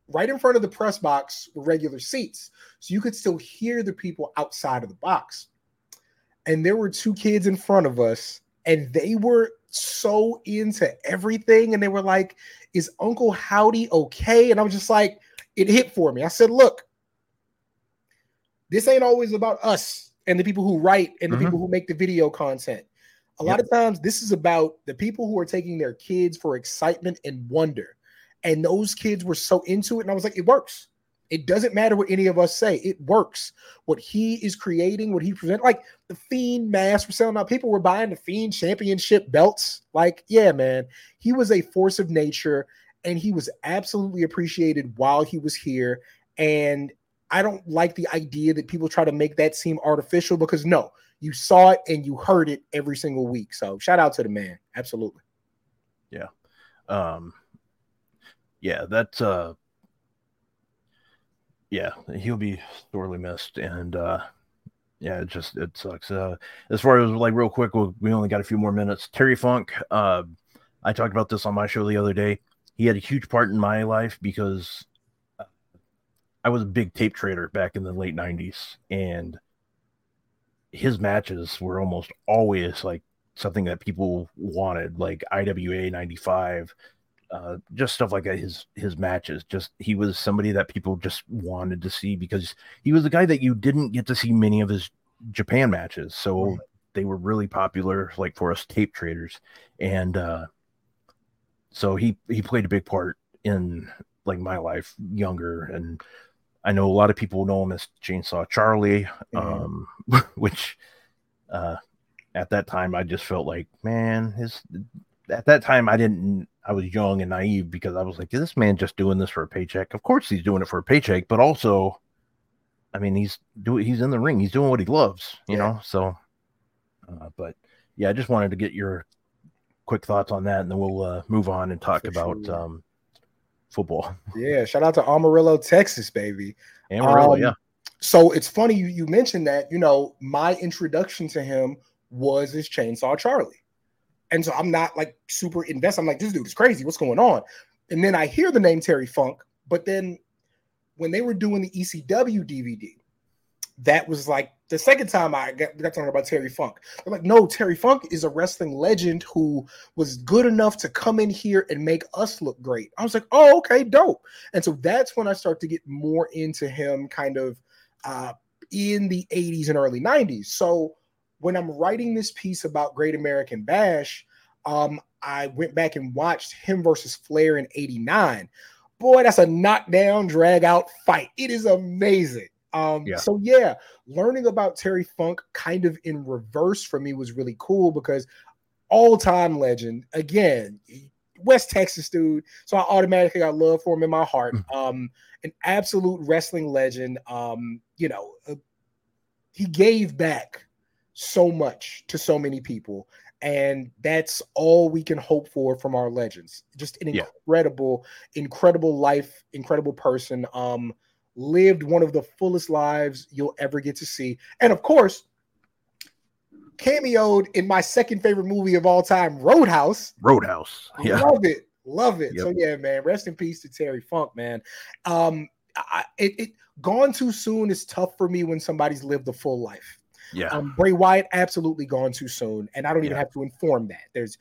right in front of the press box were regular seats. So you could still hear the people outside of the box. And there were two kids in front of us, and they were so into everything, and they were like, "Is Uncle Howdy okay?" And I was just like, it hit for me. I said, "Look, this ain't always about us and the people who write and the mm-hmm. people who make the video content. A yep. lot of times, this is about the people who are taking their kids for excitement and wonder. And those kids were so into it. And I was like, it works. It doesn't matter what any of us say. It works. What he is creating, what he present, like the Fiend mask for selling out. People were buying the Fiend championship belts. Like, yeah, man, he was a force of nature, and he was absolutely appreciated while he was here. And I don't like the idea that people try to make that seem artificial because no, you saw it and you heard it every single week. So shout out to the man. Absolutely. Yeah. Um yeah, that's uh yeah, he'll be sorely missed and uh yeah, it just it sucks. Uh as far as like real quick, we only got a few more minutes. Terry Funk, uh I talked about this on my show the other day. He had a huge part in my life because I was a big tape trader back in the late 90s and his matches were almost always like something that people wanted like IWA 95 uh, just stuff like his his matches just he was somebody that people just wanted to see because he was the guy that you didn't get to see many of his Japan matches so right. they were really popular like for us tape traders and uh so he he played a big part in like my life younger and I know a lot of people know him as Chainsaw Charlie, mm-hmm. um, which uh, at that time I just felt like, man, his at that time I didn't I was young and naive because I was like, is this man just doing this for a paycheck? Of course he's doing it for a paycheck, but also I mean he's doing he's in the ring, he's doing what he loves, you yeah. know. So uh, but yeah, I just wanted to get your quick thoughts on that and then we'll uh, move on and talk for about sure. um, football. Yeah, shout out to Amarillo, Texas, baby. Amarillo, um, yeah. So it's funny you, you mentioned that. You know, my introduction to him was his Chainsaw Charlie, and so I'm not like super invested. I'm like, this dude is crazy. What's going on? And then I hear the name Terry Funk, but then when they were doing the ECW DVD, that was like the second time I got, got talking about Terry Funk. I'm like, no, Terry Funk is a wrestling legend who was good enough to come in here and make us look great. I was like, oh, okay, dope. And so that's when I start to get more into him kind of uh, in the 80s and early 90s. So when I'm writing this piece about Great American Bash, um, I went back and watched him versus Flair in 89. Boy, that's a knockdown, drag out fight. It is amazing. Um, yeah. so yeah, learning about Terry Funk kind of in reverse for me was really cool because all-time legend again, West Texas dude. So I automatically got love for him in my heart. Mm. Um, an absolute wrestling legend. Um, you know, uh, he gave back so much to so many people. And that's all we can hope for from our legends. Just an yeah. incredible, incredible life, incredible person. Um, lived one of the fullest lives you'll ever get to see. And of course, cameoed in my second favorite movie of all time, Roadhouse. Roadhouse. Yeah. Love it. Love it. Yep. So yeah, man. Rest in peace to Terry Funk, man. Um, I, it, it gone too soon is tough for me when somebody's lived a full life. Yeah. Um, Bray Wyatt absolutely gone too soon, and I don't even yeah. have to inform that. There's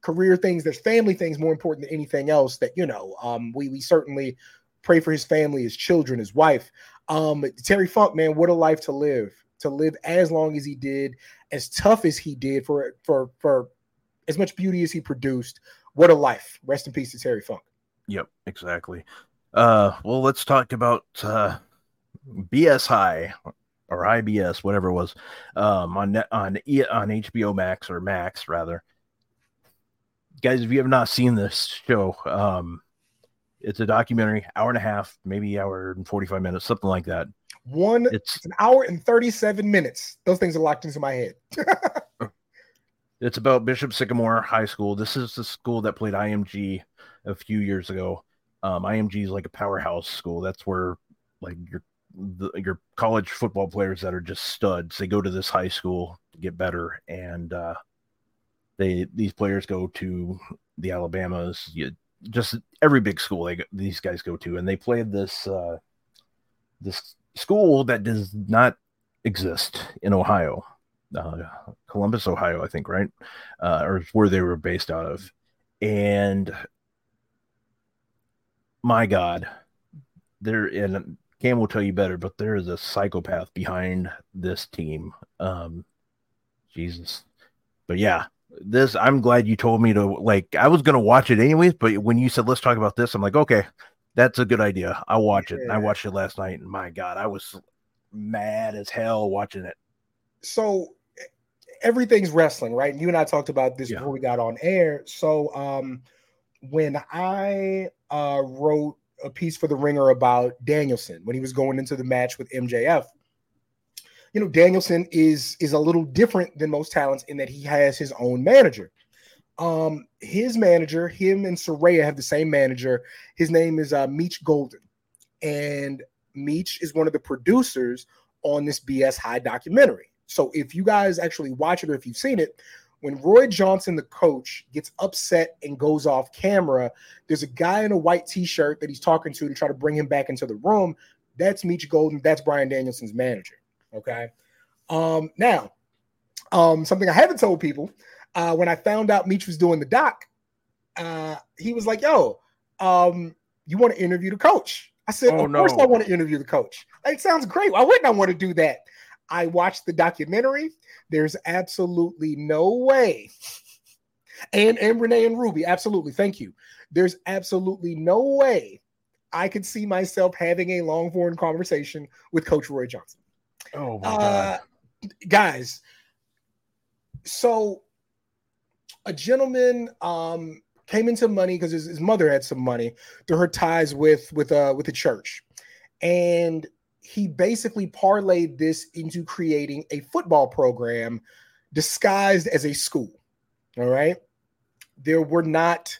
career things, there's family things more important than anything else that you know. Um, we we certainly pray for his family, his children, his wife. Um, Terry Funk, man, what a life to live. To live as long as he did, as tough as he did for for for as much beauty as he produced. What a life. Rest in peace to Terry Funk. Yep, exactly. Uh, well, let's talk about uh, BS High or IBS, whatever it was, um, on on on HBO Max or Max rather. Guys, if you have not seen this show, um, it's a documentary, hour and a half, maybe hour and 45 minutes, something like that. One, it's, an hour and 37 minutes. Those things are locked into my head. it's about Bishop Sycamore High School. This is the school that played IMG a few years ago. Um, IMG is like a powerhouse school. That's where like your the, your college football players that are just studs. They go to this high school to get better, and uh, they these players go to the Alabamas, you, just every big school they these guys go to, and they played this uh, this school that does not exist in Ohio. uh, Columbus, Ohio, I think, right? Uh, or where they were based out of. And my God, there and Cam will tell you better, but there is a psychopath behind this team. Um, Jesus, but yeah, this I'm glad you told me to like. I was gonna watch it anyways, but when you said let's talk about this, I'm like, okay, that's a good idea. I'll watch yeah. it. And I watched it last night, and my God, I was mad as hell watching it. So everything's wrestling, right? You and I talked about this yeah. before we got on air. So um when I uh wrote a piece for the ringer about Danielson when he was going into the match with MJF, you know, Danielson is is a little different than most talents in that he has his own manager. Um, his manager, him and Saraya have the same manager. His name is uh, Meech Golden, and Meech is one of the producers on this BS High documentary. So if you guys actually watch it or if you've seen it, when Roy Johnson, the coach, gets upset and goes off camera, there's a guy in a white t-shirt that he's talking to to try to bring him back into the room. That's Meech Golden. That's Bryan Danielson's manager. Okay. Um, now, um, something I haven't told people, uh, when I found out Meech was doing the doc, uh, he was like, yo, um, you want to interview the coach? I said, oh, of course I want to interview the coach. It sounds great. Why wouldn't I want to do that? I watched the documentary. There's absolutely no way. And and Renee and Ruby, absolutely. Thank you. There's absolutely no way I could see myself having a long form conversation with Coach Roy Johnson. Oh my god. Uh, guys, so a gentleman um came into money because his, his, mother had some money through her ties with with uh with the church and he basically parlayed this into creating a football program disguised as a school. All right. There were not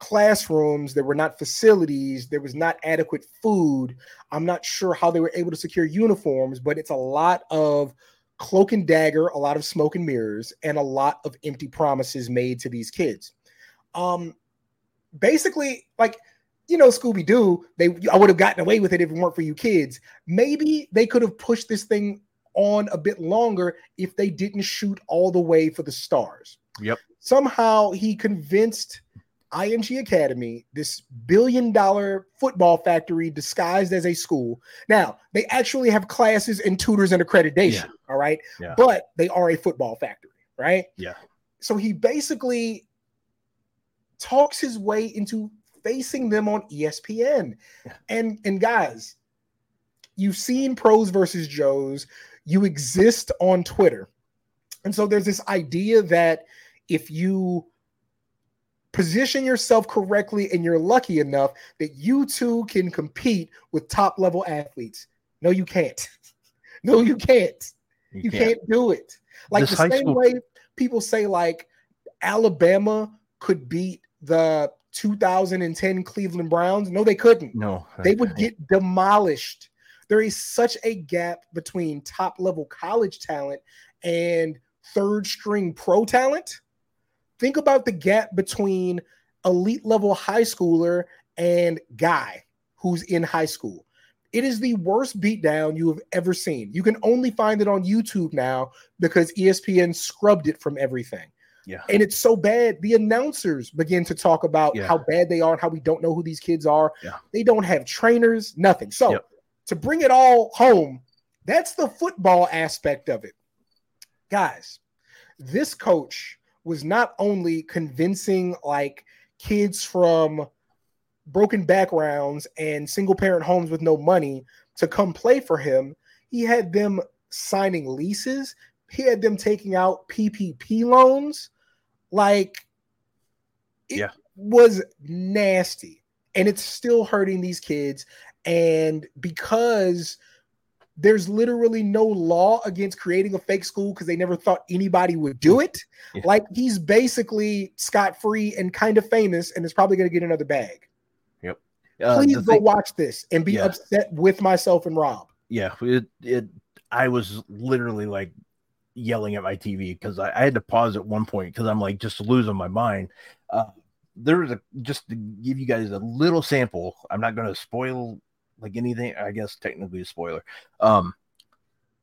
classrooms, there were not facilities, there was not adequate food. I'm not sure how they were able to secure uniforms, but it's a lot of cloak and dagger, a lot of smoke and mirrors, and a lot of empty promises made to these kids. Um, basically, like you know, Scooby Doo, they I would have gotten away with it if it weren't for you kids. Maybe they could have pushed this thing on a bit longer if they didn't shoot all the way for the stars. Yep. Somehow he convinced IMG Academy, this billion dollar football factory disguised as a school. Now, they actually have classes and tutors and accreditation, yeah. all right? Yeah. But they are a football factory, right? Yeah. So he basically talks his way into facing them on ESPN. And and guys, you've seen pros versus Joes, you exist on Twitter. And so there's this idea that if you position yourself correctly and you're lucky enough that you too can compete with top level athletes. No, you can't. No, you can't. You, you can't. can't. do it. Like this the same school- way people say like Alabama could beat the 2010 Cleveland Browns? No, they couldn't. No, they would get demolished. There is such a gap between top level college talent and third string pro talent. Think about the gap between elite level high schooler and guy who's in high school. It is the worst beatdown you have ever seen. You can only find it on YouTube now because ESPN scrubbed it from everything. Yeah. And it's so bad. The announcers begin to talk about yeah. how bad they are and how we don't know who these kids are. Yeah. They don't have trainers, nothing. So yep. to bring it all home, that's the football aspect of it. Guys, this coach was not only convincing like kids from broken backgrounds and single parent homes with no money to come play for him, he had them signing leases he had them taking out PPP loans. Like, it yeah. was nasty. And it's still hurting these kids. And because there's literally no law against creating a fake school because they never thought anybody would do it. Yeah. Like he's basically scot free and kind of famous and is probably going to get another bag. Yep. Uh, Please go thing, watch this and be yeah. upset with myself and Rob. Yeah. It, it, I was literally like yelling at my TV because I, I, had to pause at one point because I'm like just losing my mind. Uh, there's a just to give you guys a little sample. I'm not going to spoil like anything. I guess technically a spoiler. Um,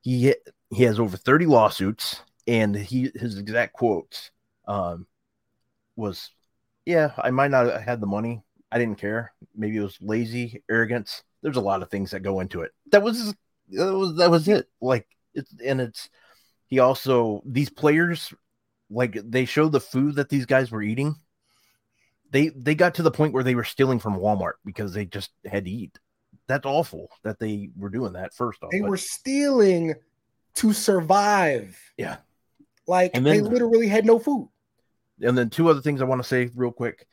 he he has over 30 lawsuits and he his exact quotes um, was, "Yeah, I might not have had the money. I didn't care. Maybe it was lazy, arrogance. There's a lot of things that go into it. That was that was that was it. Like it's and it's he also these players like they show the food that these guys were eating. They they got to the point where they were stealing from Walmart because they just had to eat. That's awful that they were doing that. First off, They but- were stealing to survive. yeah. Like And they literally had no food. and then two other things I want to say real quick,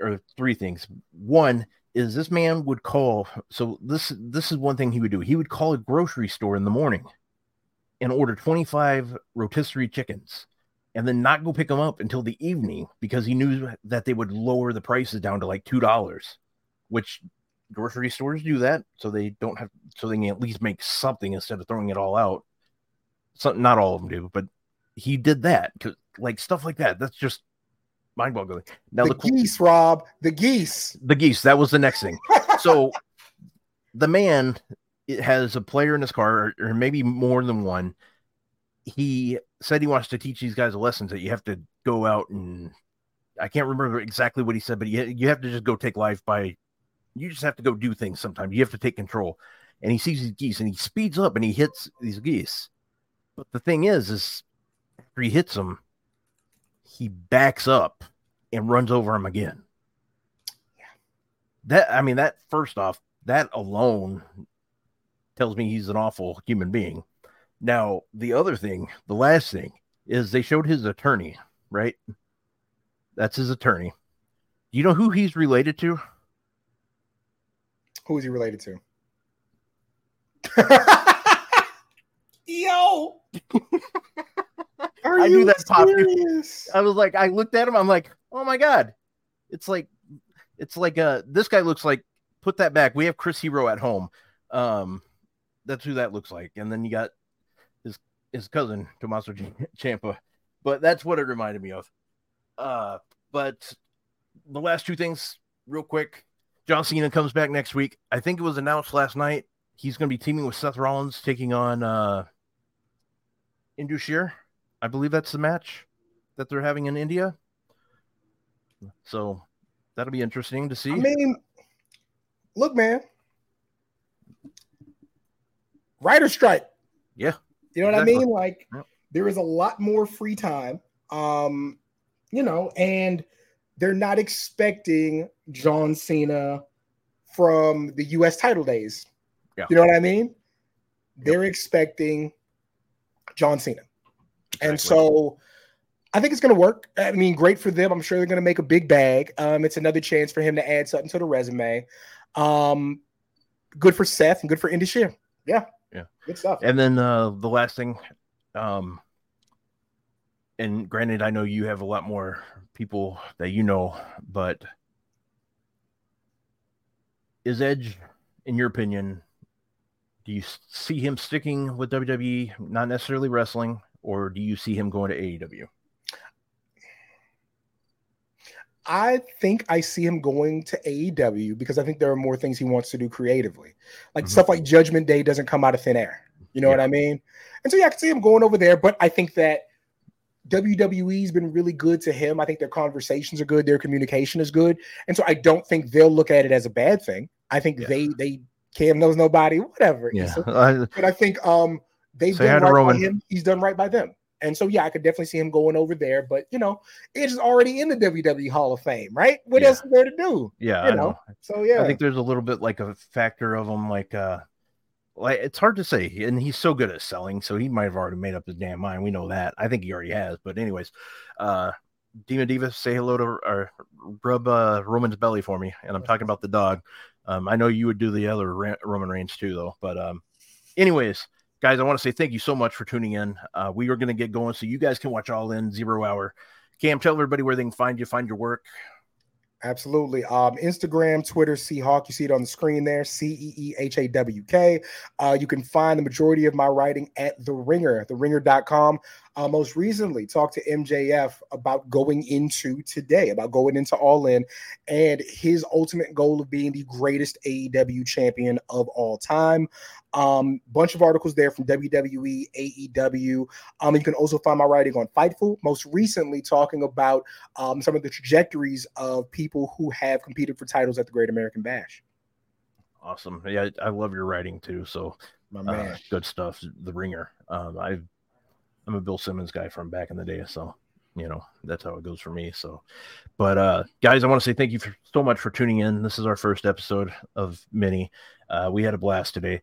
or three things. One is this man would call. So this this is one thing he would do. He would call a grocery store in the morning and order twenty five rotisserie chickens, and then not go pick them up until the evening because he knew that they would lower the prices down to like two dollars, which grocery stores do that so they don't have so they can at least make something instead of throwing it all out. Some, not all of them do, but he did that because like stuff like that. That's just mind boggling. Now the the, cool- geese, Rob, the geese. the geese. That was the next thing. So the man has a player in his car, or, maybe more than one. He said he wants to teach these guys a lesson that you have to go out and I can't remember exactly what he said, but you, you have to just go take life by you just have to go do things sometimes. You have to take control. And he sees these geese and he speeds up and he hits these geese. But the thing is, is after he hits them, he backs up and runs over him again. That I mean, that first off, that alone tells me he's an awful human being. Now, the other thing, the last thing, is they showed his attorney, right? That's his attorney. Do you know who he's related to? Who is he related to? Yo, are I knew you that popped I was like, I looked at him, I'm like, oh my god, it's like, it's like, uh, this guy looks like. Put that back. We have Chris Hero at home. Um, that's who that looks like. And then you got his his cousin Tommaso Ciampa, but that's what it reminded me of. Uh, but the last two things, real quick. John Cena comes back next week. I think it was announced last night. He's going to be teaming with Seth Rollins, taking on uh, Indus Sher. I believe that's the match that they're having in India. So that'll be interesting to see. I mean, look, man. Writer strike. Yeah, You know what exactly. I mean? Like Yep. there is a lot more free time. Um, you know, and they're not expecting John Cena from the US title days. Yeah. You know what I mean? They're expecting John Cena. And so I think it's going to work. I mean, great for them. I'm sure they're going to make a big bag. Um, it's another chance for him to add something to the resume. Um, good for Seth and good for Indus Sher. Yeah. Yeah. Good stuff. And then uh, the last thing, um, and granted, I know you have a lot more people that you know, but is Edge, in your opinion, do you see him sticking with WWE, not necessarily wrestling, or do you see him going to AEW? I think I see him going to AEW because I think there are more things he wants to do creatively. Like Mhm. stuff like Judgment Day doesn't come out of thin air. You know Yeah. what I mean? And so yeah, I can see him going over there, but I think that WWE's been really good to him. I think their conversations are good, their communication is good. And so I don't think they'll look at it as a bad thing. I think Yeah. they they Cam knows nobody, whatever. Yeah, So- but I think um they've hi done right by him. He's done right by them. And so yeah, I could definitely see him going over there. But you know, Edge is already in the WWE Hall of Fame, right? What Yeah. else is there to do? yeah, You know, know. So yeah, I think there's a little bit like a factor of him, like uh, like it's hard to say, and he's so good at selling, so he might have already made up his damn mind. We know that. I think he already has. But anyways, uh, Dima Diva, say hello to or rub uh, Roman's belly for me, and I'm talking about the dog. Um, I know you would do the other Roman Reigns too, though. But um, anyways, guys, I want to say thank you so much for tuning in. Uh, we are going to get going, so you guys can watch All In Zero Hour. Cam, tell everybody where they can find you, find your work. absolutely. Um, Instagram, Twitter, CeeHawk. You see it on the screen there. C E E H A W K. Uh, you can find the majority of my writing at The Ringer, TheRinger.com. uh, most recently talked to MJF about going into today, about going into All In, and his ultimate goal of being the greatest AEW champion of all time. Um, bunch of articles there from WWE, AEW. Um, you can also find my writing on Fightful. Most recently, talking about um, some of the trajectories of people who have competed for titles at the Great American Bash. Awesome. Yeah, I love your writing too. So, my uh, man, good stuff. The Ringer. Um, I, I'm a Bill Simmons guy from back in the day, so you know that's how it goes for me. So, but uh, guys, I want to say thank you for, so much for tuning in. This is our first episode of Mini. Uh, we had a blast today.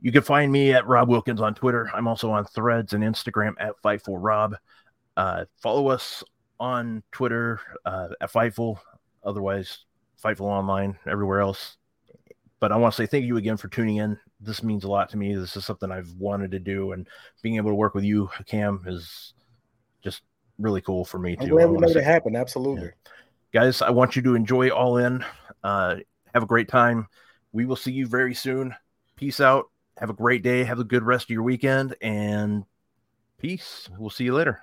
You can find me at Rob Wilkins on Twitter. I'm also on Threads and Instagram at Fightful Rob. Uh, follow us on Twitter uh, at Fightful. Otherwise, Fightful Online everywhere else. But I want to say thank you again for tuning in. This means a lot to me. This is something I've wanted to do, and being able to work with you, Cam, is just really cool for me too. I'm glad we made it happen. Absolutely. guys i want you to enjoy all in uh have a great time we will see you very soon peace out have a great day have a good rest of your weekend and peace we'll see you later